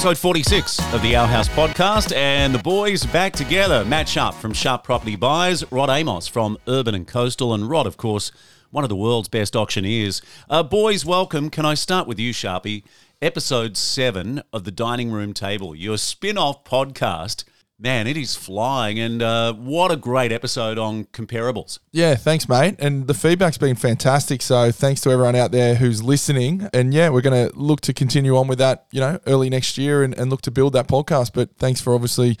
episode 46 of the Our House podcast, and the boys back together. Matt Sharp from Sharp Property Buyers, Rod Amos from Urban and Coastal, and Rod, of course, one of the world's best auctioneers. Uh, boys, welcome. Can I start with you, Sharpie? Episode 7 of the Dining Room Table, your spin off podcast Man, it is flying, and uh, what a great episode on comparables. Yeah, thanks, mate. And the feedback's been fantastic. So thanks to everyone out there who's listening. And yeah, we're going to look to continue on with that, you know, early next year and, and look to build that podcast. But thanks for obviously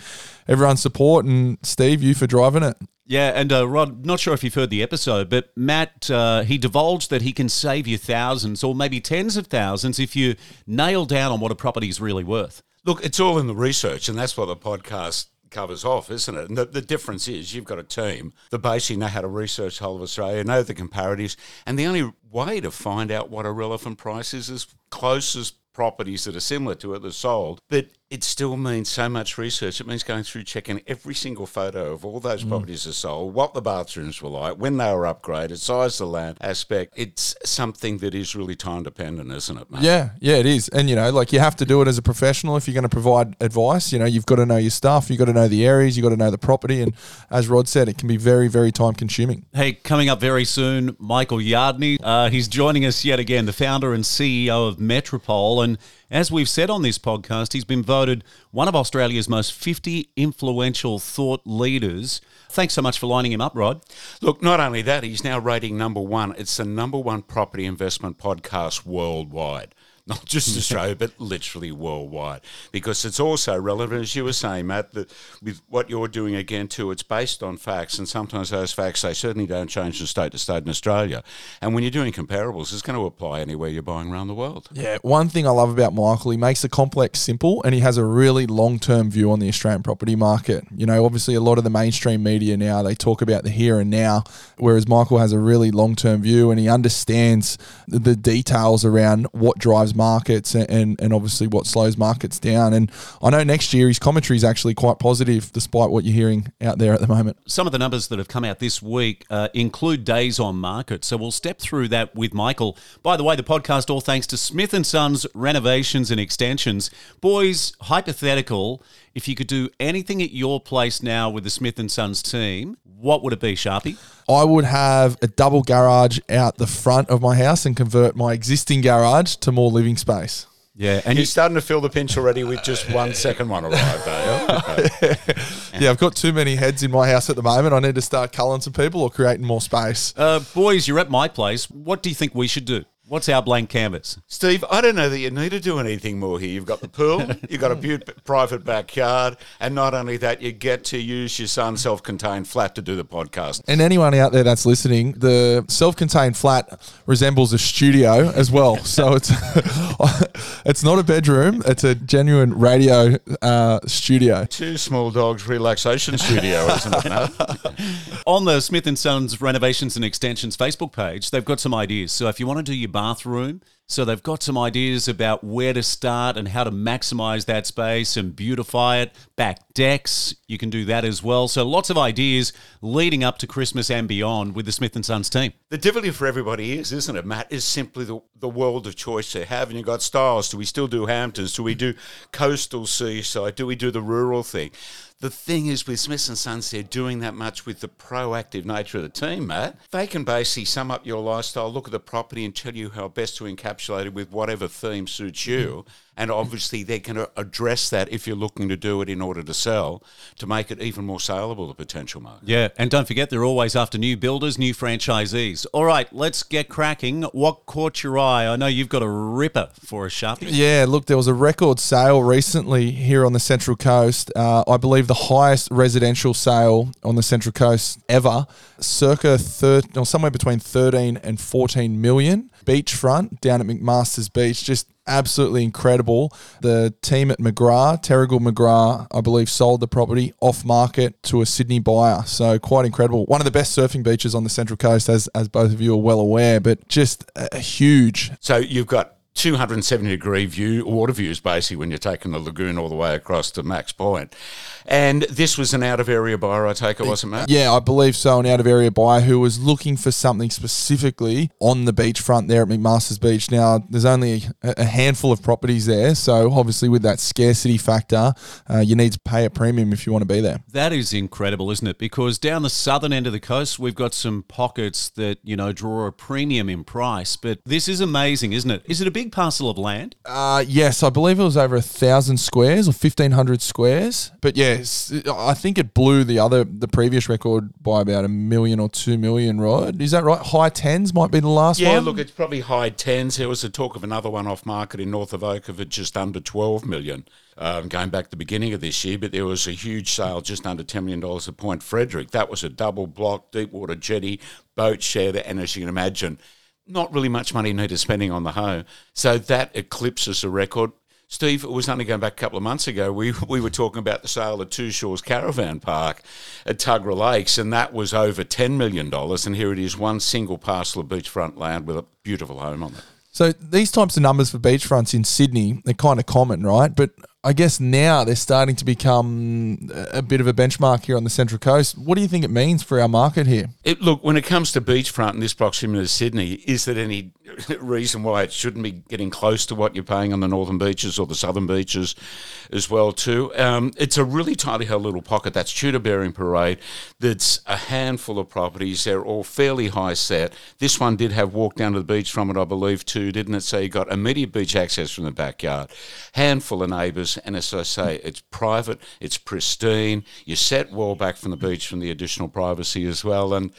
everyone's support and Steve, you for driving it. Yeah, and uh, Rod, not sure if you've heard the episode, but Matt, uh, he divulged that he can save you thousands or maybe tens of thousands if you nail down on what a property is really worth. Look, it's all in the research, and that's what the podcast covers off, isn't it? And the, the difference is you've got a team that basically know how to research whole of Australia, know the comparatives, and the only way to find out what a relevant price is is closest properties that are similar to it that are sold. But it still means so much research. It means going through checking every single photo of all those mm. properties that sold, what the bathrooms were like, when they were upgraded, size of the land aspect. It's something that is really time dependent, isn't it, mate? Yeah, yeah, it is. And you know, like you have to do it as a professional if you're going to provide advice. You know, you've got to know your stuff, you've got to know the areas, you've got to know the property. And as Rod said, it can be very, very time consuming. Hey, coming up very soon, Michael Yardney. Uh, he's joining us yet again, the founder and CEO of Metropole. And as we've said on this podcast, he's been voted one of Australia's most 50 influential thought leaders. Thanks so much for lining him up, Rod. Look, not only that, he's now rating number one. It's the number one property investment podcast worldwide not just Australia, but literally worldwide, because it's also relevant, as you were saying, Matt, that with what you're doing again too, it's based on facts, and sometimes those facts they certainly don't change from state to state in Australia. And when you're doing comparables, it's going to apply anywhere you're buying around the world. Yeah, one thing I love about Michael, he makes the complex simple, and he has a really long-term view on the Australian property market. You know, obviously a lot of the mainstream media now they talk about the here and now, whereas Michael has a really long-term view, and he understands the details around what drives markets and, and, obviously what slows markets down. And I know next year his commentary is actually quite positive, despite what you're hearing out there at the moment. Some of the numbers that have come out this week uh, include days on market, so we'll step through that with Michael. By the way, the podcast all thanks to Smith and Sons Renovations and Extensions. Boys, hypothetical. If you could do anything at your place now with the Smith and Sons team, what would it be, Sharpie? I would have a double garage out the front of my house and convert my existing garage to more living space. Yeah, and you're starting to feel the pinch already with just one second one arrived, eh? yeah, I've got too many heads in my house at the moment. I need to start culling some people or creating more space. Uh, boys, you're at my place. What do you think we should do? What's our blank canvas? Steve, I don't know that you need to do anything more here. You've got the pool, you've got a beautiful private backyard, and not only that, you get to use your son's self contained flat to do the podcast. And anyone out there that's listening, the self contained flat resembles a studio as well. so it's it's not a bedroom, it's a genuine radio uh, studio. Two small dogs relaxation studio, isn't it? On the Smith and Sons Renovations and Extensions Facebook page, they've got some ideas. So if you want to do your bathroom. So they've got some ideas about where to start and how to maximize that space and beautify it. Back decks, you can do that as well. So lots of ideas leading up to Christmas and beyond with the Smith and Sons team. The difficulty for everybody is, isn't it, Matt? Is simply the, the world of choice they have. And you've got styles. Do we still do Hamptons? Do we do coastal seaside? Do we do the rural thing? The thing is with Smith and Sons, they're doing that much with the proactive nature of the team, Matt. They can basically sum up your lifestyle, look at the property, and tell you how best to encapsulate it with whatever theme suits you. And obviously, they can address that if you're looking to do it in order to sell to make it even more saleable to potential market. Yeah, and don't forget, they're always after new builders, new franchisees. All right, let's get cracking. What caught your eye? I know you've got a ripper for a Sharpie. Yeah, look, there was a record sale recently here on the Central Coast. Uh, I believe the highest residential sale on the Central Coast ever, circa thir- or somewhere between 13 and 14 million. Beachfront down at McMaster's Beach, just absolutely incredible. The team at McGrath, Terrigal McGrath, I believe, sold the property off market to a Sydney buyer. So quite incredible. One of the best surfing beaches on the Central Coast, as as both of you are well aware, but just a, a huge. So you've got 270 degree view, water views basically when you're taking the lagoon all the way across to Max Point. And this was an out of area buyer, I take it, wasn't Matt? Yeah, I believe so. An out of area buyer who was looking for something specifically on the beachfront there at McMaster's Beach. Now, there's only a, a handful of properties there, so obviously with that scarcity factor, uh, you need to pay a premium if you want to be there. That is incredible, isn't it? Because down the southern end of the coast, we've got some pockets that, you know, draw a premium in price. But this is amazing, isn't it? Is it a big parcel of land? Uh, yes, I believe it was over a thousand squares or fifteen hundred squares. But yes, I think it blew the other the previous record by about a million or two million. Rod, is that right? High tens might be the last Yeah, one. Yeah, look, it's probably high tens. There was a talk of another one off market in North of Oak of it just under 12 million. Um, going back to the beginning of this year, but there was a huge sale just under $10 million at Point Frederick. That was a double block, deep water jetty, boat shed, and as you can imagine, not really much money needed spending on the home. So that eclipses a record. Steve, it was only going back a couple of months ago. We, we were talking about the sale of Two Shores Caravan Park at Tuggerah Lakes, and that was over $10 million. And here it is, one single parcel of beachfront land with a beautiful home on it. So these types of numbers for beachfronts in Sydney, they're kind of common, right? But I guess now they're starting to become a bit of a benchmark here on the Central Coast. What do you think it means for our market here? It, look, when it comes to beachfront in this proximity to Sydney, is there any reason why it shouldn't be getting close to what you're paying on the northern beaches or the southern beaches as well too? Um, it's a really tidy little pocket. That's Tudibaring Parade. That's a handful of properties. They're all fairly high set. This one did have walk down to the beach from it, I believe, too, didn't it? So you got immediate beach access from the backyard. Handful of neighbours, and as I say, it's private, it's pristine. You're set well back from the beach from the additional privacy as well, and.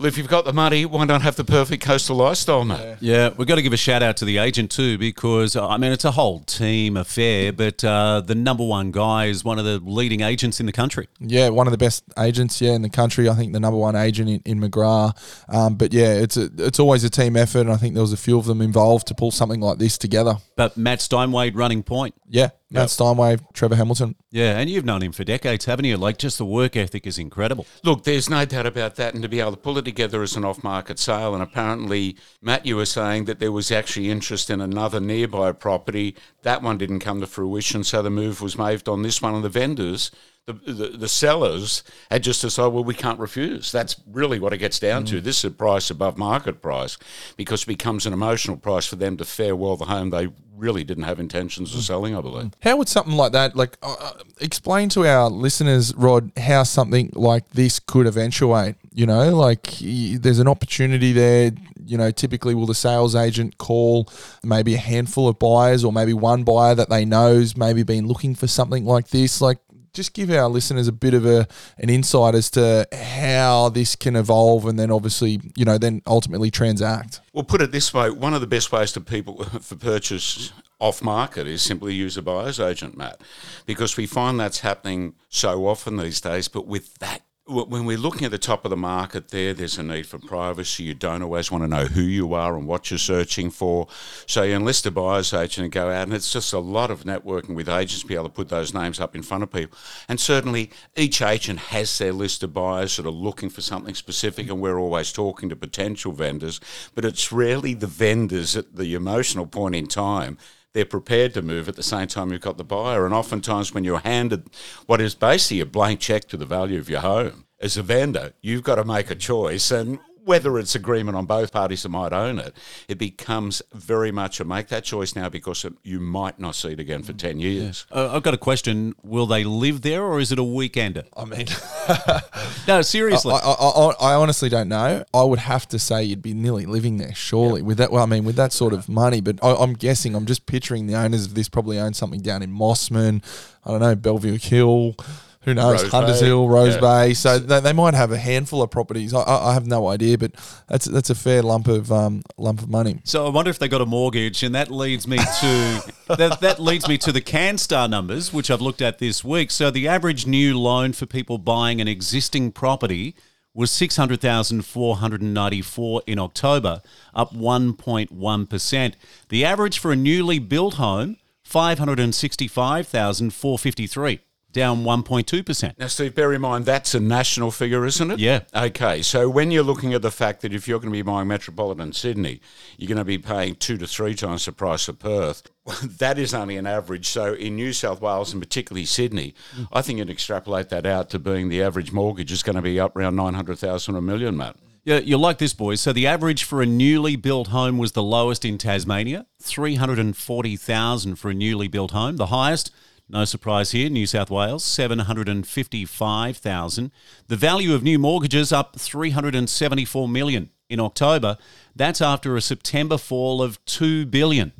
Well, if you've got the money, why not have the perfect coastal lifestyle, mate? Yeah, we've got to give a shout out to the agent too, because I mean it's a whole team affair. But uh, the number one guy is one of the leading agents in the country. Yeah, one of the best agents, yeah, in the country. I think the number one agent in, in McGrath. Um, but yeah, it's a, it's always a team effort, and I think there was a few of them involved to pull something like this together. But Matt Steinwade running point. Yeah, Matt Steinway, Trevor Hamilton. Yeah, and you've known him for decades, haven't you? Like just the work ethic is incredible. Look, there's no doubt about that, and to be able to pull it together as an off-market sale, and apparently, Matt, you were saying that there was actually interest in another nearby property. That one didn't come to fruition, so the move was made on this one, and the vendors. The, the, the sellers had just decided, well, we can't refuse. That's really what it gets down to. This is a price above market price because it becomes an emotional price for them to farewell the home they really didn't have intentions of selling, I believe. How would something like that, like, uh, uh, explain to our listeners, Rod, how something like this could eventuate? You know, like y- there's an opportunity there. You know, typically, will the sales agent call maybe a handful of buyers or maybe one buyer that they know's maybe been looking for something like this? Like, just give our listeners a bit of a an insight as to how this can evolve and then obviously, you know, then ultimately transact. Well, put it this way: one of the best ways to people for purchase off market is simply use a buyer's agent, Matt, because we find that's happening so often these days. But with that when we're looking at the top of the market there, there's a need for privacy. You don't always want to know who you are and what you're searching for. So you enlist a buyer's agent and go out, and it's just a lot of networking with agents to be able to put those names up in front of people. And certainly each agent has their list of buyers that are looking for something specific, and we're always talking to potential vendors, but it's rarely the vendors at the emotional point in time they're prepared to move at the same time you've got the buyer. And oftentimes, when you're handed what is basically a blank check to the value of your home as a vendor, you've got to make a choice. And whether it's agreement on both parties that might own it, it becomes very much a make that choice now because it, you might not see it again for 10 years. Uh, I've got a question. Will they live there or is it a weekender? I mean, No, seriously. I, I, I, I honestly don't know. I would have to say you'd be nearly living there, surely. With that, well, I mean, with that sort of money. But I, I'm guessing, I'm just picturing the owners of this probably own something down in Mosman. I don't know, Bellevue Hill who knows, Rose Hunters Bay. Hill, Rose yeah. Bay. So they, they might have a handful of properties. I, I, have no idea, but that's that's a fair lump of um, lump of money. So I wonder if they got a mortgage, and that leads me to that, that leads me to the CanStar numbers, which I've looked at this week. So the average new loan for people buying an existing property was 600,494 in October, up 1.1%. The average for a newly built home, 565,453 down 1.2%. Now, Steve, bear in mind that's a national figure, isn't it? Yeah. Okay, so when you're looking at the fact that if you're going to be buying metropolitan Sydney, you're going to be paying two to three times the price of Perth. that is only an average. So in New South Wales and particularly Sydney, mm. I think you'd extrapolate that out to being the average mortgage is going to be up around 900,000 a million, Matt. Yeah, you'll like this, boys. So the average for a newly built home was the lowest in Tasmania, 340,000 for a newly built home. The highest, no surprise here, New South Wales, 755,000. The value of new mortgages up 374 million in October. That's after a September fall of 2 billion.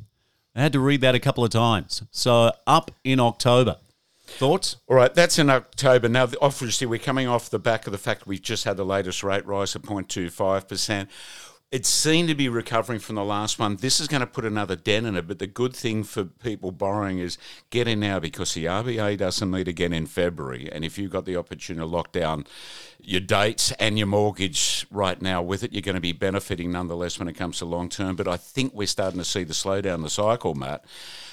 I had to read that a couple of times. So up in October. Thoughts? All right, that's in October. Now, obviously, we're coming off the back of the fact we've just had the latest rate rise of 0.25%. It seemed to be recovering from the last one. This is going to put another dent in it, but the good thing for people borrowing is get in now because the RBA doesn't meet again in February. And if you've got the opportunity to lock down your dates and your mortgage right now with it, you're going to be benefiting nonetheless when it comes to long term. But I think we're starting to see the slowdown the cycle, Matt.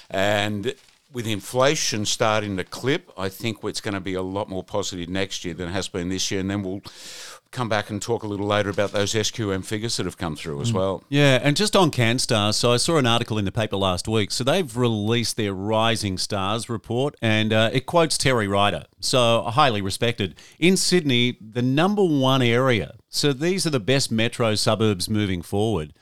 And with inflation starting to clip, I think it's going to be a lot more positive next year than it has been this year. And then we'll come back and talk a little later about those SQM figures that have come through as mm. well. Yeah, and just on CanStar, so I saw an article in the paper last week. So they've released their Rising Stars report, and uh, it quotes Terry Ryder, so highly respected. In Sydney, the number one area. So these are the best metro suburbs moving forward.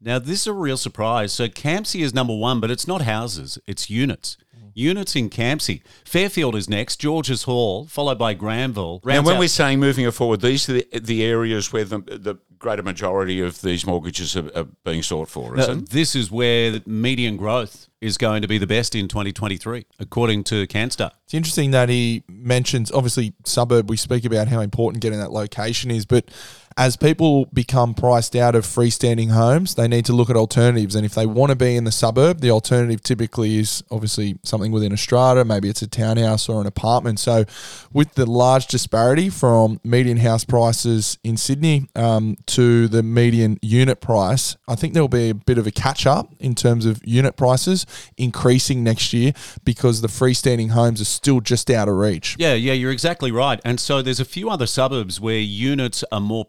Now, this is a real surprise. So Campsie is number one, but it's not houses, it's units units in Campsie. Fairfield is next, Georges Hall, followed by Granville. And when out- we're saying moving it forward, these are the, the areas where the, the greater majority of these mortgages are, are being sought for, isn't it? This is where median growth is going to be the best in 2023, according to CanStar. It's interesting that he mentions, obviously, suburb, we speak about how important getting that location is, but as people become priced out of freestanding homes, they need to look at alternatives. And if they want to be in the suburb, the alternative typically is obviously something within a strata, maybe it's a townhouse or an apartment. So, with the large disparity from median house prices in Sydney um, to the median unit price, I think there'll be a bit of a catch up in terms of unit prices increasing next year because the freestanding homes are still just out of reach. Yeah, yeah, you're exactly right. And so, there's a few other suburbs where units are more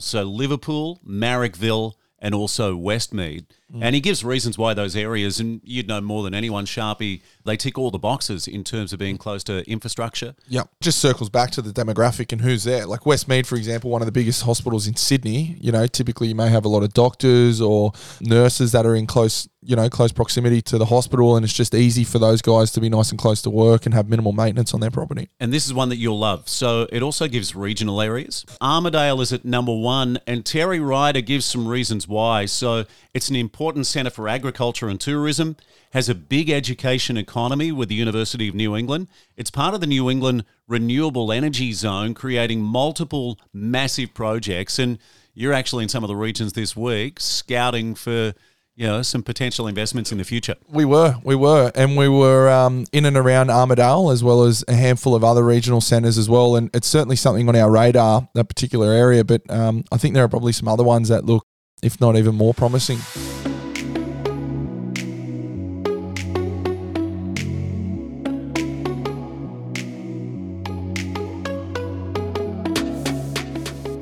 So Liverpool, Marrickville, and also Westmead. Mm. And he gives reasons why those areas, and you'd know more than anyone, Sharpie, they tick all the boxes in terms of being close to infrastructure. Yep. Just circles back to the demographic and who's there. Like Westmead, for example, one of the biggest hospitals in Sydney, you know, typically you may have a lot of doctors or nurses that are in close you know, close proximity to the hospital, and it's just easy for those guys to be nice and close to work and have minimal maintenance on their property. And this is one that you'll love. So it also gives regional areas. Armidale is at number one, and Terry Ryder gives some reasons why. So it's an important centre for agriculture and tourism, has a big education economy with the University of New England. It's part of the New England Renewable Energy Zone, creating multiple massive projects. And you're actually in some of the regions this week scouting for you know, some potential investments in the future. We were, we were, and we were um, in and around Armidale as well as a handful of other regional centres as well. And it's certainly something on our radar, that particular area. But um, I think there are probably some other ones that look, if not even more promising.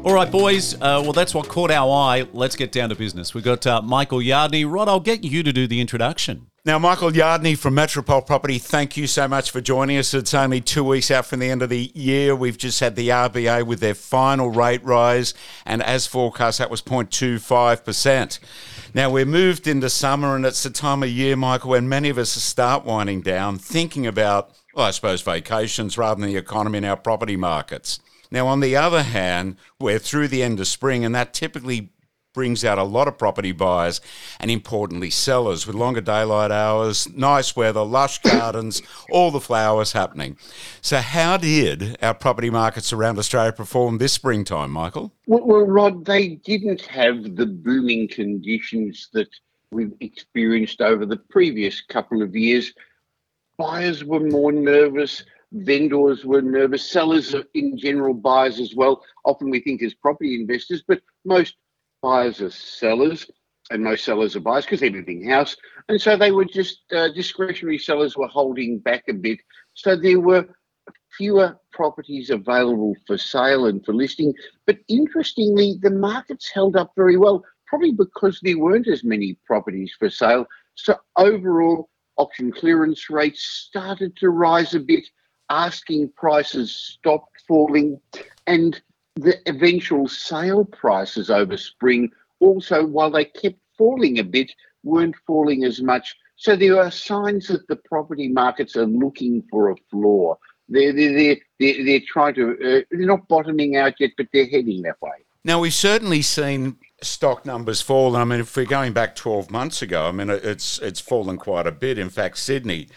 All right, boys. Uh, well, that's what caught our eye. Let's get down to business. We've got uh, Michael Yardney. Rod, I'll get you to do the introduction. Now, Michael Yardney from Metropole Property, thank you so much for joining us. It's only two weeks out from the end of the year. We've just had the RBA with their final rate rise, and as forecast, that was 0.25%. Now, we're moved into summer, and it's the time of year, Michael, when many of us start winding down, thinking about, well, I suppose, vacations rather than the economy in our property markets. Now, on the other hand, we're through the end of spring, and that typically brings out a lot of property buyers and importantly sellers with longer daylight hours, nice weather, lush gardens, all the flowers happening. So, how did our property markets around Australia perform this springtime, Michael? Well, well Rod, they didn't have the booming conditions that we've experienced over the previous couple of years. Buyers were more nervous vendors were nervous, sellers in general, buyers as well. Often we think as property investors, but most buyers are sellers and most sellers are buyers because they're moving house. And so they were just uh, discretionary sellers were holding back a bit. So there were fewer properties available for sale and for listing. But interestingly, the markets held up very well, probably because there weren't as many properties for sale. So overall, auction clearance rates started to rise a bit, asking prices stopped falling, and the eventual sale prices over spring also, while they kept falling a bit, weren't falling as much. So there are signs that the property markets are looking for a floor. They're, they're, they're, they're trying to, uh, they're not bottoming out yet, but they're heading that way. Now, we've certainly seen stock numbers fall. I mean, if we're going back 12 months ago, I mean, it's, it's fallen quite a bit. In fact, Sydney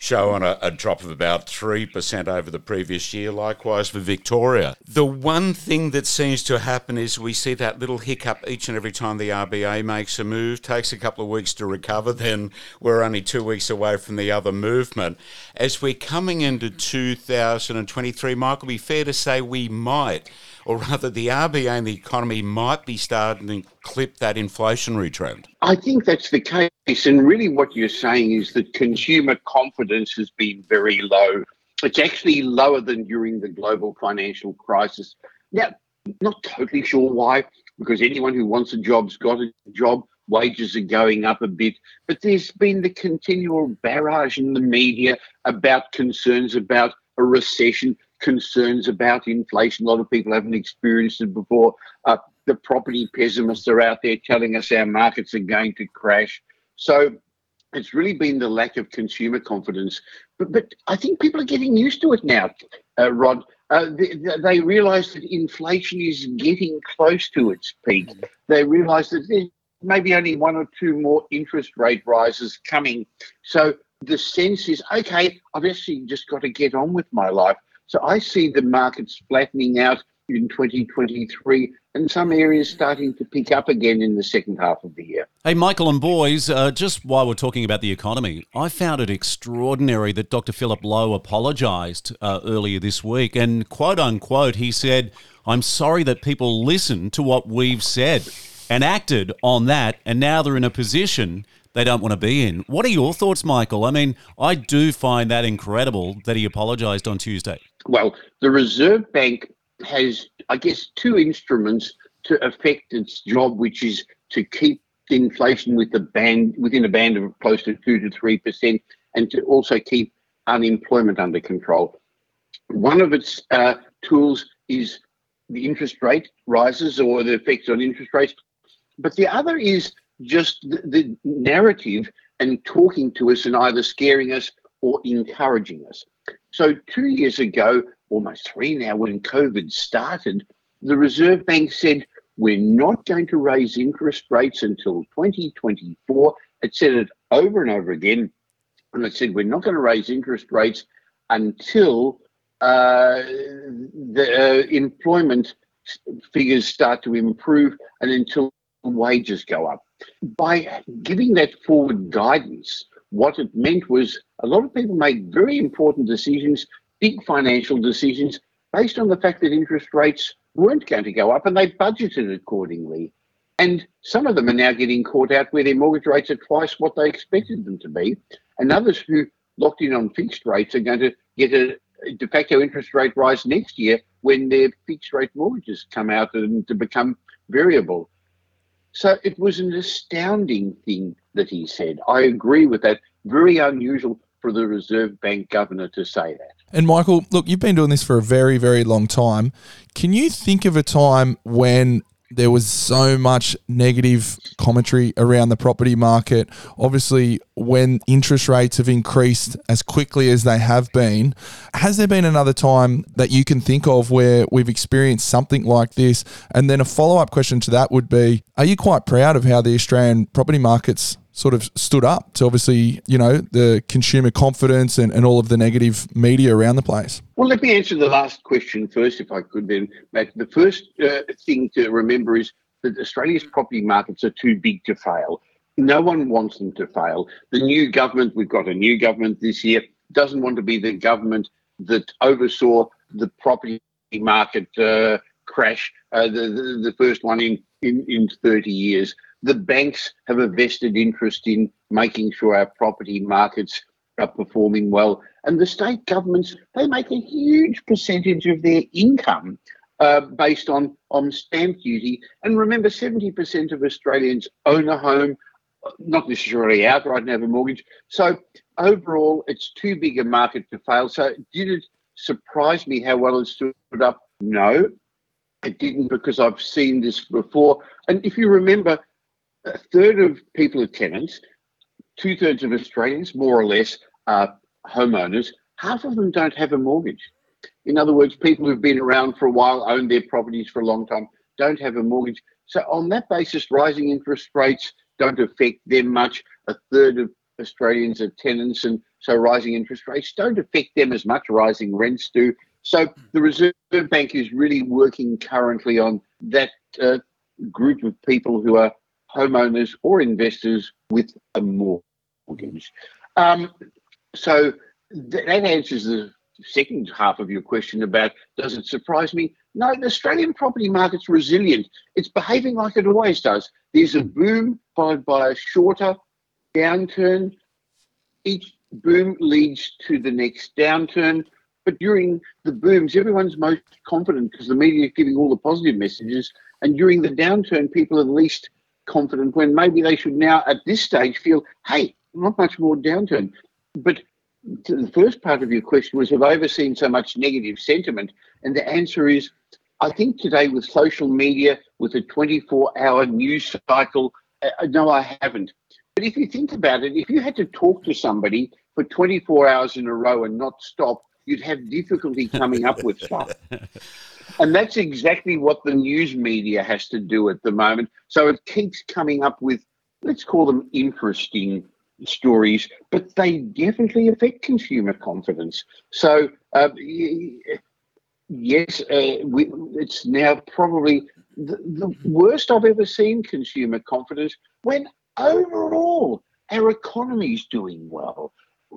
showing a, a, drop of about 3% over the previous year, likewise for Victoria. The one thing that seems to happen is we see that little hiccup each and every time the RBA makes a move, takes a couple of weeks to recover, then we're only two weeks away from the other movement. As we're coming into 2023, Michael, be fair to say we might or rather the RBA and the economy might be starting to clip that inflationary trend? I think that's the case. And really, what you're saying is that consumer confidence has been very low. It's actually lower than during the global financial crisis. Now, not totally sure why, because anyone who wants a job's got a job. Wages are going up a bit, but there's been the continual barrage in the media about concerns about a recession concerns about inflation. A lot of people haven't experienced it before. Uh, the property pessimists are out there telling us our markets are going to crash. So it's really been the lack of consumer confidence. But, but I think people are getting used to it now, uh, Rod. Uh, they, they realize that inflation is getting close to its peak. They realize that there's maybe only one or two more interest rate rises coming. So the sense is okay, I've actually just got to get on with my life. So I see the markets flattening out in 2023 and some areas starting to pick up again in the second half of the year. Hey, Michael and boys, uh, just while we're talking about the economy, I found it extraordinary that Dr. Philip Lowe apologised uh, earlier this week. And quote unquote, he said, I'm sorry that people listened to what we've said and acted on that. And now they're in a position they don't want to be in. What are your thoughts, Michael? I mean, I do find that incredible that he apologised on Tuesday. Well, the Reserve Bank has, I guess, two instruments to affect its job, which is to keep inflation with band within a band of close to two to three percent, and to also keep unemployment under control. One of its uh, tools is the interest rate rises or the effects on interest rates, but the other is just the, the narrative and talking to us and either scaring us or encouraging us. So, two years ago, almost three now, when COVID started, the Reserve Bank said, We're not going to raise interest rates until 2024. It said it over and over again. And it said, We're not going to raise interest rates until uh, the uh, employment figures start to improve and until wages go up. By giving that forward guidance, what it meant was a lot of people made very important decisions, big financial decisions, based on the fact that interest rates weren't going to go up and they budgeted accordingly. And some of them are now getting caught out where their mortgage rates are twice what they expected them to be. And others who locked in on fixed rates are going to get a de facto interest rate rise next year when their fixed rate mortgages come out and to become variable. So it was an astounding thing that he said. I agree with that. Very unusual for the Reserve Bank governor to say that. And Michael, look, you've been doing this for a very, very long time. Can you think of a time when there was so much negative commentary around the property market. Obviously, when interest rates have increased as quickly as they have been, has there been another time that you can think of where we've experienced something like this? And then a follow up question to that would be Are you quite proud of how the Australian property markets sort of stood up to obviously, you know, the consumer confidence and, and all of the negative media around the place? Well, let me answer the last question first, if I could then, Matt. The first uh, thing to remember is that Australia's property markets are too big to fail. No one wants them to fail. The new government, we've got a new government this year, doesn't want to be the government that oversaw the property market uh, crash, uh, the, the, the first one in, in, in 30 years the banks have a vested interest in making sure our property markets are performing well. And the state governments, they make a huge percentage of their income uh, based on, on stamp duty. And remember, 70% of Australians own a home, not necessarily outright and have a mortgage. So overall, it's too big a market to fail. So did it surprise me how well it stood up? No, it didn't because I've seen this before. And if you remember, a third of people are tenants, two thirds of Australians, more or less, are homeowners. Half of them don't have a mortgage. In other words, people who've been around for a while, own their properties for a long time, don't have a mortgage. So, on that basis, rising interest rates don't affect them much. A third of Australians are tenants, and so rising interest rates don't affect them as much. Rising rents do. So, the Reserve Bank is really working currently on that uh, group of people who are homeowners or investors with a mortgage. Um, so, th- that answers the second half of your question about does it surprise me? No, the Australian property market's resilient. It's behaving like it always does. There's a boom followed by a shorter downturn. Each boom leads to the next downturn. But during the booms, everyone's most confident because the media is giving all the positive messages. And during the downturn, people are least confident when maybe they should now, at this stage, feel, hey, not much more downturn. But the first part of your question was, have I ever seen so much negative sentiment? And the answer is, I think today with social media, with a 24 hour news cycle, uh, no, I haven't. But if you think about it, if you had to talk to somebody for 24 hours in a row and not stop, you'd have difficulty coming up with stuff. And that's exactly what the news media has to do at the moment. So it keeps coming up with, let's call them interesting stories, but they definitely affect consumer confidence. So, uh, yes, uh, we, it's now probably the, the worst I've ever seen consumer confidence when overall our economy is doing well.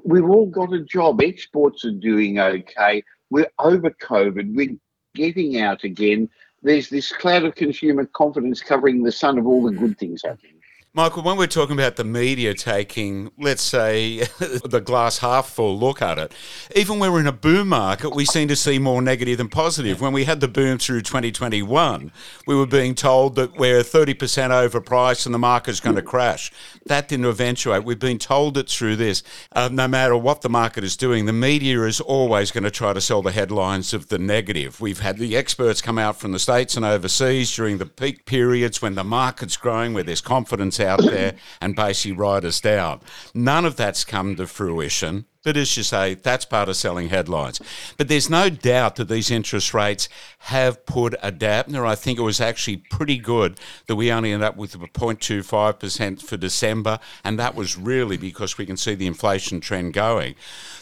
We've all got a job. Exports are doing okay. We're over COVID. We're getting out again. There's this cloud of consumer confidence covering the sun of all the mm. good things happening. Michael, when we're talking about the media taking, let's say, the glass half full look at it, even when we're in a boom market, we seem to see more negative than positive. When we had the boom through 2021, we were being told that we're 30% overpriced and the market's going to crash. That didn't eventuate. We've been told it through this. Uh, no matter what the market is doing, the media is always going to try to sell the headlines of the negative. We've had the experts come out from the States and overseas during the peak periods when the market's growing, where there's confidence out there and basically write us down. None of that's come to fruition. But as you say, that's part of selling headlines. But there's no doubt that these interest rates have put a dampener. I think it was actually pretty good that we only ended up with 0.25% for December, and that was really because we can see the inflation trend going.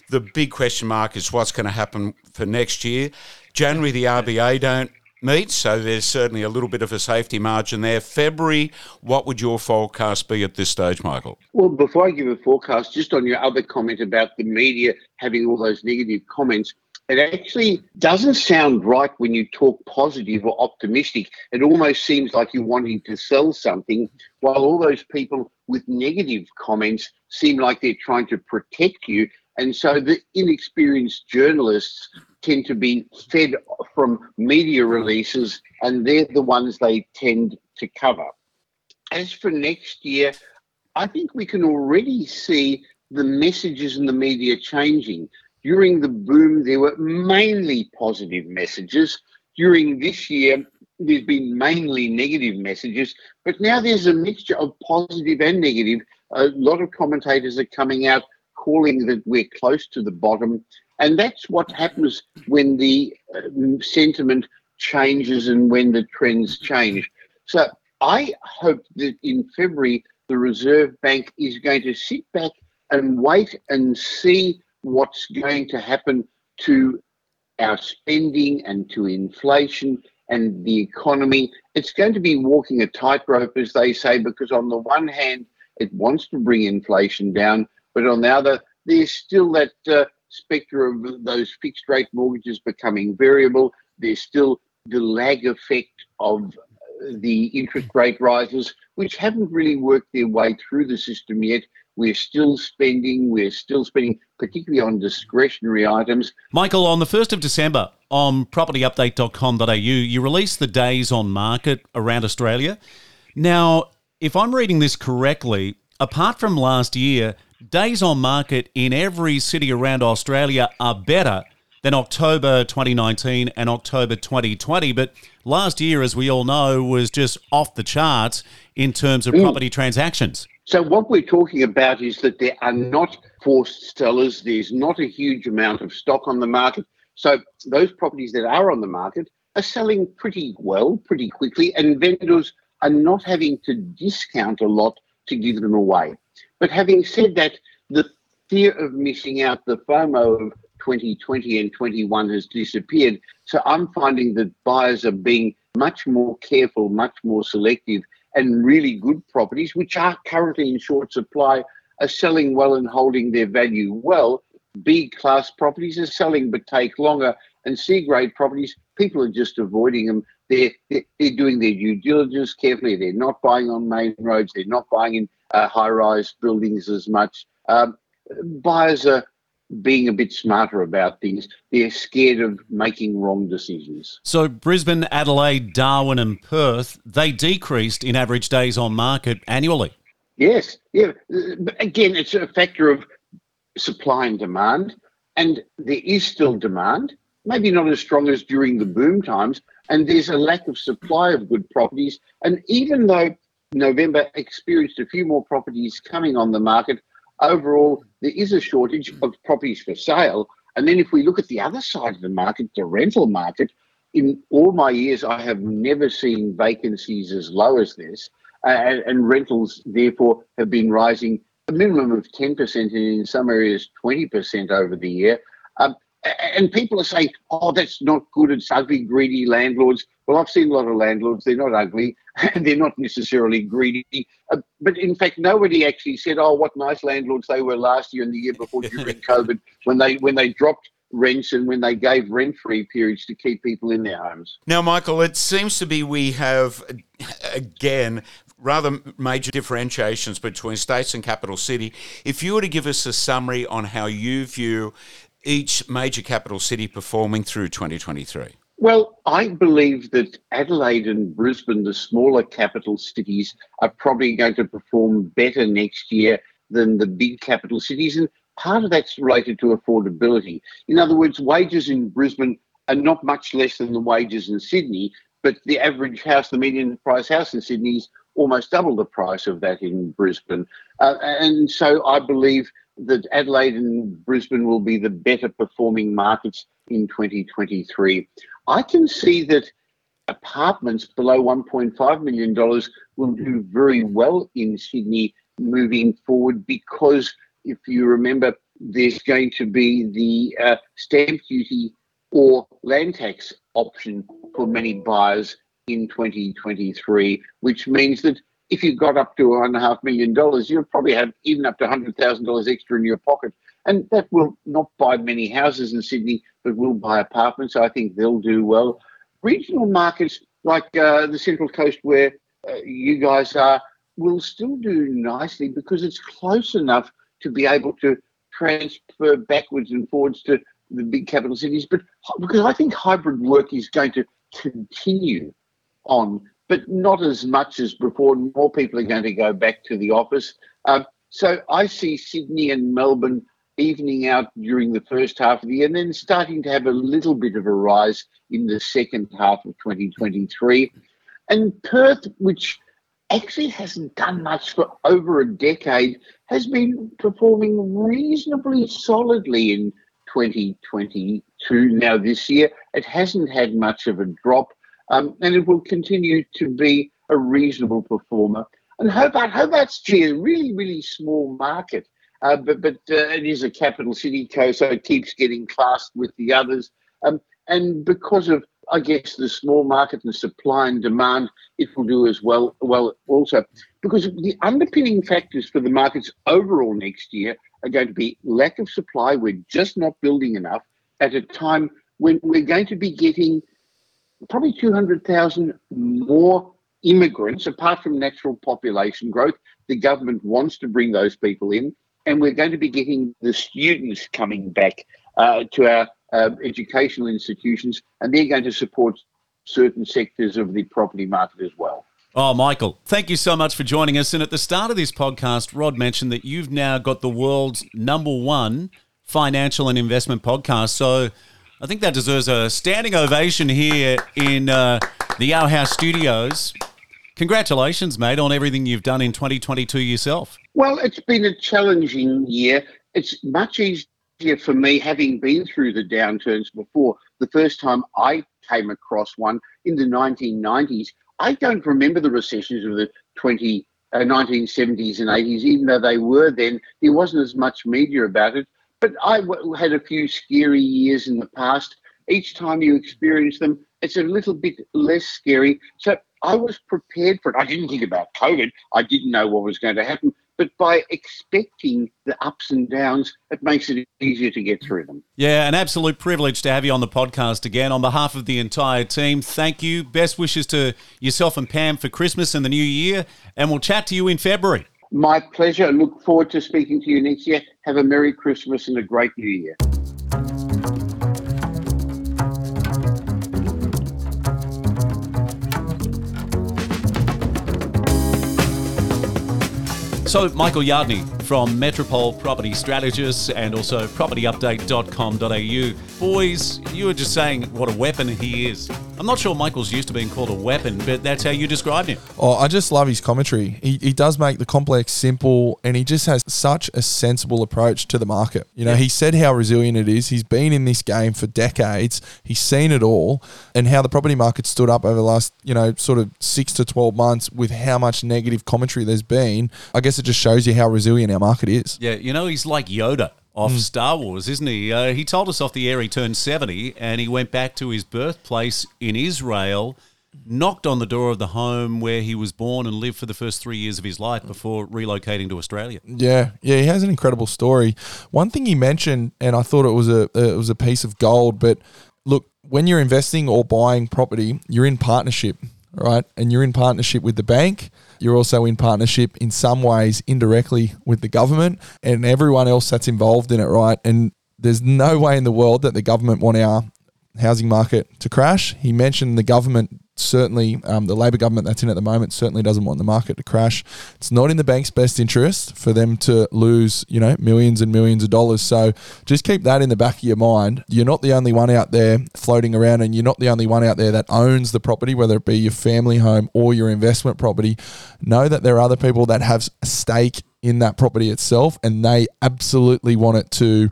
The big question mark is what's going to happen for next year. January, the RBA don't meet, so there's certainly a little bit of a safety margin there. February, what would your forecast be at this stage, Michael? Well, before I give a forecast, just on your other comment about the media having all those negative comments, it actually doesn't sound right when you talk positive or optimistic. It almost seems like you're wanting to sell something, while all those people with negative comments seem like they're trying to protect you. And so the inexperienced journalists tend to be fed from media mm. releases, and they're the ones they tend to cover. As for next year, I think we can already see the messages in the media changing. During the boom, there were mainly positive messages. During this year, there's been mainly negative messages, but now there's a mixture of positive and negative. A lot of commentators are coming out calling that we're close to the bottom and that's what happens when the uh, sentiment changes and when the trends change. So I hope that in February, the Reserve Bank is going to sit back and wait and see what's going to happen to our spending and to inflation and the economy. It's going to be walking a tightrope, as they say, because on the one hand, it wants to bring inflation down, but on the other, there's still that uh, spectre of those fixed rate mortgages becoming variable. There's still the lag effect of the interest rate rises, which haven't really worked their way through the system yet. We're still spending. We're still spending, particularly on discretionary items. Michael, on the 1st of December on propertyupdate.com.au, you released the days on market around Australia. Now, if I'm reading this correctly, apart from last year, days on market in every city around Australia are better than October 2019 and October 2020. But last year, as we all know, was just off the charts in terms of mm. property transactions. So, what we're talking about is that there are not forced sellers, there's not a huge amount of stock on the market. So, those properties that are on the market are selling pretty well, pretty quickly, and vendors are not having to discount a lot to give them away. But having said that, the fear of missing out, the FOMO of 2020 and 21 has disappeared. So I'm finding that buyers are being much more careful, much more selective, and really good properties, which are currently in short supply, are selling well and holding their value well. B class properties are selling but take longer, and C grade properties, people are just avoiding them. They're, they're doing their due diligence carefully. They're not buying on main roads. They're not buying in uh, high rise buildings as much. Um, buyers are being a bit smarter about things. They're scared of making wrong decisions. So Brisbane, Adelaide, Darwin, and Perth they decreased in average days on market annually. Yes, yeah. Again, it's a factor of supply and demand, and there is still demand. Maybe not as strong as during the boom times, and there's a lack of supply of good properties. And even though November experienced a few more properties coming on the market, overall, there is a shortage of properties for sale. And then if we look at the other side of the market, the rental market, in all my years, I have never seen vacancies as low as this. Uh, and, and, rentals, therefore, have been rising a minimum of 10% and in some areas 20% over the year. Um, and people are saying, oh, that's not good. It's ugly, greedy landlords. Well, I've seen a lot of landlords. They're not ugly and they're not necessarily greedy. Uh, but in fact, nobody actually said, oh, what nice landlords they were last year and the year before during COVID when they when they dropped rents and when they gave rent free periods to keep people in their homes. Now, Michael, it seems to be we have, again, rather major differentiations between states and capital city. If you were to give us a summary on how you view each major capital city performing through 2023? Well, I believe that Adelaide and Brisbane, the smaller capital cities, are probably going to perform better next year than the big capital cities. And part of that's related to affordability. In other words, wages in Brisbane are not much less than the wages in Sydney, but the average house, the median price house in Sydney is almost double the price of that in Brisbane. Uh, and so I believe that Adelaide and Brisbane will be the better performing markets in 2023. I can see that apartments below $1.5 million will do very well in Sydney moving forward because if you remember, there's going to be the uh, stamp duty or land tax option for many buyers in 2023, which means that if you got up to one and a half million dollars, you'll probably have even up to hundred thousand dollars extra in your pocket, and that will not buy many houses in Sydney, but will buy apartments. I think they'll do well. Regional markets like uh, the Central Coast, where uh, you guys are, will still do nicely because it's close enough to be able to transfer backwards and forwards to the big capital cities. But because I think hybrid work is going to continue on but not as much as before. More people are going to go back to the office. Um, so I see Sydney and Melbourne evening out during the first half of the year and then starting to have a little bit of a rise in the second half of 2023. And Perth, which actually hasn't done much for over a decade, has been performing reasonably solidly in 2022. Now, this year, it hasn't had much of a drop um, and it will continue to be a reasonable performer. And Hobart, Hobart's a really, really small market, uh, but but uh, it is a capital city, so it keeps getting classed with the others. Um, and because of, I guess, the small market and supply and demand, it will do as well. Well, also because the underpinning factors for the markets overall next year are going to be lack of supply. We're just not building enough at a time when we're going to be getting probably 200,000 more immigrants, apart from natural population growth, the government wants to bring those people in, and we're going to be getting the students coming back uh, to our uh, educational institutions, and they're going to support certain sectors of the property market as well. Oh, Michael, thank you so much for joining us. And at the start of this podcast, Rod mentioned that you've now got the world's number one financial and investment podcast. So I think that deserves a standing ovation here in uh, the Our House studios. Congratulations, mate, on everything you've done in 2022 yourself. Well, it's been a challenging year. It's much easier for me, having been through the downturns before. The first time I came across one in the 1990s, I don't remember the recessions of the 20, uh, 1970s and 80s, even though they were then. There wasn't as much media about it. But I w- had a few scary years in the past. Each time you experience them, it's a little bit less scary. So I was prepared for it. I didn't think about COVID. I didn't know what was going to happen. But by expecting the ups and downs, it makes it easier to get through them. Yeah, an absolute privilege to have you on the podcast again. On behalf of the entire team, thank you. Best wishes to yourself and Pam for Christmas and the new year. And we'll chat to you in February. My pleasure. Look forward to speaking to you next year. Have a Merry Christmas and a great New Year. So, Michael Yardney from Metropole Property Strategists and also propertyupdate.com.au. Boys, you were just saying what a weapon he is. I'm not sure Michael's used to being called a weapon, but that's how you described him. Oh, I just love his commentary. He, he does make the complex simple and he just has such a sensible approach to the market. You know, he said how resilient it is. He's been in this game for decades. He's seen it all and how the property market stood up over the last, you know, sort of six to 12 months with how much negative commentary there's been. I guess it just shows you how resilient our market is. Yeah, you know, he's like Yoda off Star Wars, isn't he? Uh, he told us off the air he turned 70 and he went back to his birthplace in Israel, knocked on the door of the home where he was born and lived for the first three years of his life before relocating to Australia. Yeah, yeah, he has an incredible story. One thing he mentioned, and I thought it was a it was a piece of gold. But look, when you're investing or buying property, you're in partnership, right? And you're in partnership with the bank. You're also in partnership in some ways indirectly with the government and everyone else that's involved in it, right? And there's no way in the world that the government want our housing market to crash. He mentioned the government certainly, um, the Labor government that's in at the moment certainly doesn't want the market to crash. It's not in the bank's best interest for them to lose, you know, millions and millions of dollars. So just keep that in the back of your mind. You're not the only one out there floating around, and you're not the only one out there that owns the property, whether it be your family home or your investment property. Know that there are other people that have a stake in that property itself, and they absolutely want it to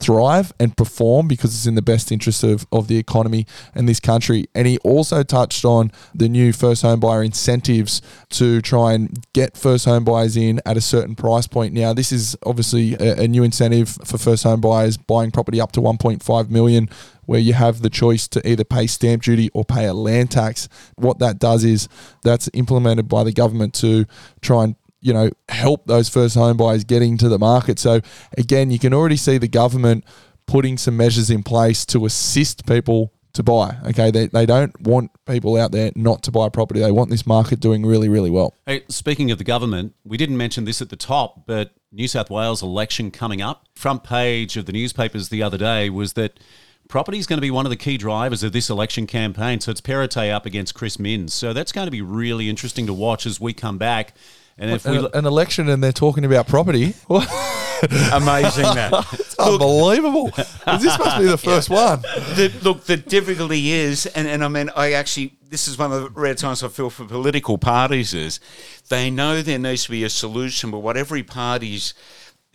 thrive and perform because it's in the best interest of, of the economy and this country. And he also touched on the new first home buyer incentives to try and get first home buyers in at a certain price point. Now, this is obviously a, a new incentive for first home buyers buying property up to 1.5 million where you have the choice to either pay stamp duty or pay a land tax. What that does is that's implemented by the government to try and you know, help those first home buyers getting to the market. So again, you can already see the government putting some measures in place to assist people to buy. Okay, they, they don't want people out there not to buy property. They want this market doing really, really well. Hey, speaking of the government, we didn't mention this at the top, but New South Wales election coming up. Front page of the newspapers the other day was that property is going to be one of the key drivers of this election campaign. So it's Perrottet up against Chris Minns. So that's going to be really interesting to watch as we come back. And if we An, an election and they're talking about property. Amazing that. It's unbelievable. this must be the first one. the, look, the difficulty is, and, and I mean, I actually, this is one of the rare times I feel for political parties is they know there needs to be a solution, but what every party's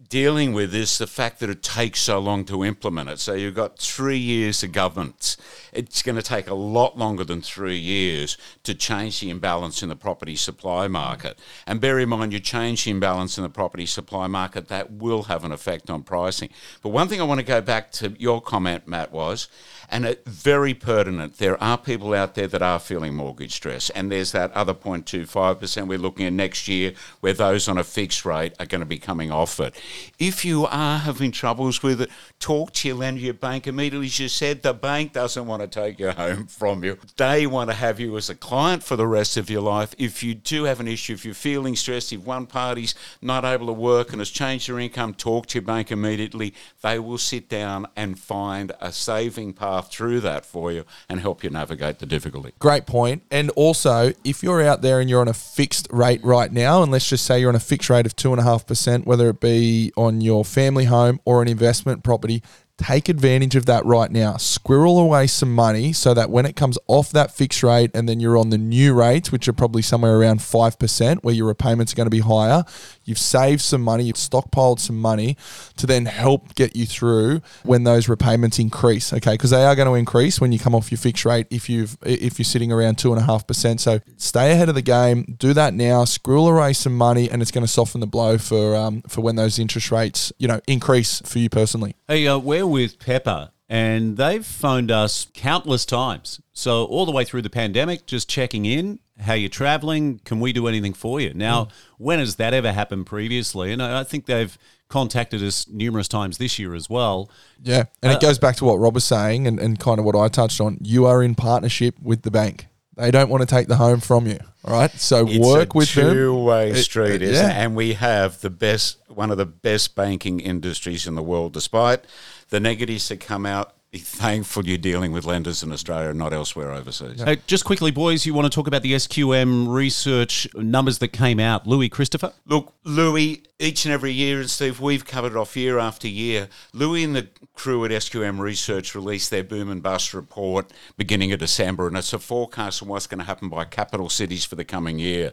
dealing with is the fact that it takes so long to implement it. So you've got three years of governance. It's going to take a lot longer than three years to change the imbalance in the property supply market. And bear in mind, you change the imbalance in the property supply market, that will have an effect on pricing. But one thing I want to go back to your comment, Matt, was And it, very pertinent. There are people out there that are feeling mortgage stress, and there's that other 0.25% we're looking at next year where those on a fixed rate are going to be coming off it. If you are having troubles with it, talk to your lender, your bank immediately. As you said, the bank doesn't want to take your home from you. They want to have you as a client for the rest of your life. If you do have an issue, if you're feeling stressed, if one party's not able to work and has changed their income, talk to your bank immediately. They will sit down and find a saving path through that for you and help you navigate the difficulty. Great point. And also, if you're out there and you're on a fixed rate right now, and let's just say you're on a fixed rate of 2.5%, whether it be on your family home or an investment property, Take advantage of that right now. Squirrel away some money so that when it comes off that fixed rate and then you're on the new rates, which are probably somewhere around 5%, where your repayments are going to be higher, you've saved some money, you've stockpiled some money to then help get you through when those repayments increase. Okay, because they are going to increase when you come off your fixed rate if you've if you're sitting around two and a half percent. So stay ahead of the game. Do that now. Squirrel away some money, and it's going to soften the blow for um, for when those interest rates you know increase for you personally. Hey, uh, where with Pepper, and they've phoned us countless times. So, all the way through the pandemic, just checking in, how you're traveling, can we do anything for you? Now, mm. when has that ever happened previously? And I think they've contacted us numerous times this year as well. Yeah, and uh, it goes back to what Rob was saying and, and kind of what I touched on. You are in partnership with the bank. They don't want to take the home from you. All right. So it's work with them. Two-way street, it, isn't yeah. it? And we have the best, one of the best banking industries in the world, despite the negatives that come out be thankful you're dealing with lenders in Australia and not elsewhere overseas. Uh, just quickly, boys, you want to talk about the SQM research numbers that came out? Louis Christopher? Look, Louis, each and every year, and Steve, we've covered it off year after year. Louis and the crew at SQM Research released their boom and bust report beginning of December, and it's a forecast on what's going to happen by capital cities for the coming year.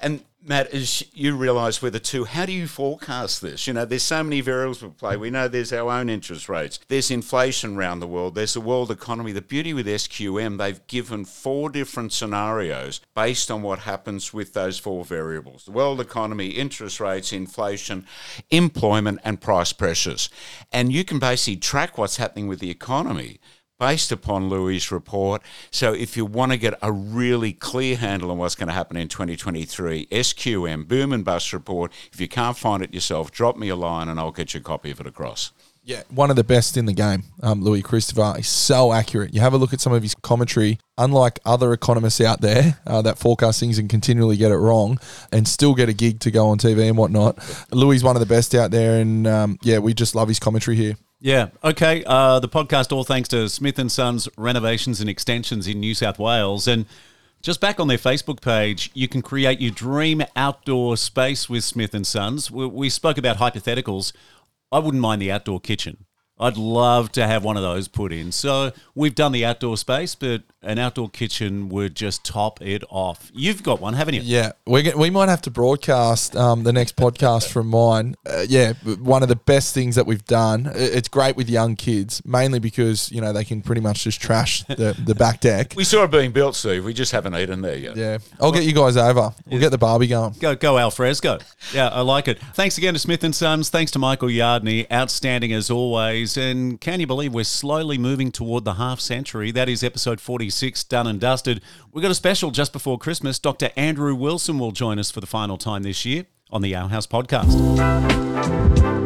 And Matt, as you realise with the two, how do you forecast this? You know, there's so many variables at play. We know there's our own interest rates, there's inflation around the world, there's the world economy. The beauty with SQM, they've given four different scenarios based on what happens with those four variables the world economy, interest rates, inflation, employment, and price pressures. And you can basically track what's happening with the economy based upon Louis' report. So if you want to get a really clear handle on what's going to happen in 2023, SQM, Boom and Bust report, if you can't find it yourself, drop me a line and I'll get you a copy of it across. Yeah, one of the best in the game, um, Louis Christopher. is so accurate. You have a look at some of his commentary. Unlike other economists out there uh, that forecast things and continually get it wrong and still get a gig to go on TV and whatnot, Louis is one of the best out there. And um, yeah, we just love his commentary here. Yeah. Okay. Uh, the podcast, all thanks to Smith and Sons Renovations and Extensions in New South Wales, and just back on their Facebook page, you can create your dream outdoor space with Smith and Sons. We, we spoke about hypotheticals. I wouldn't mind the outdoor kitchen. I'd love to have one of those put in. So we've done the outdoor space, but an outdoor kitchen would just top it off. You've got one, haven't you? Yeah, we we might have to broadcast um, the next podcast from mine. Uh, yeah, one of the best things that we've done. It's great with young kids, mainly because you know they can pretty much just trash the, the back deck. We saw it being built, Steve. We just haven't eaten there yet. Yeah, I'll get you guys over. We'll get the barbie going. Go go Alfresco. Yeah, I like it. Thanks again to Smith and Sons. Thanks to Michael Yardney. Outstanding as always. And can you believe we're slowly moving toward the half century? That is episode forty six done and dusted. We've got a special just before Christmas. Dr. Andrew Wilson will join us for the final time this year on the Our House podcast.